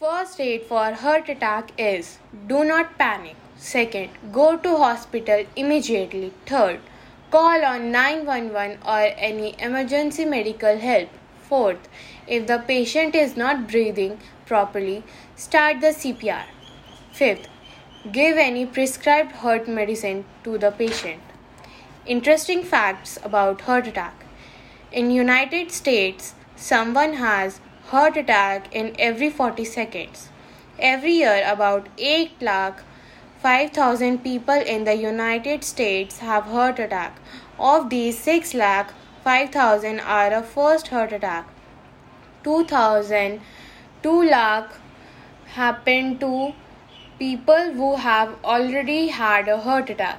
First aid for heart attack is do not panic. Second, go to hospital immediately. Third, call on 911 or any emergency medical help. Fourth, if the patient is not breathing properly, start the CPR. Fifth, give any prescribed heart medicine to the patient. Interesting facts about heart attack. In United States, someone has heart attack in every 40 seconds. Every year about 8 lakh 5000 people in the United States have heart attack. Of these 6 lakh 5000 are a first heart attack. 2000 2 lakh happen to people who have already had a heart attack.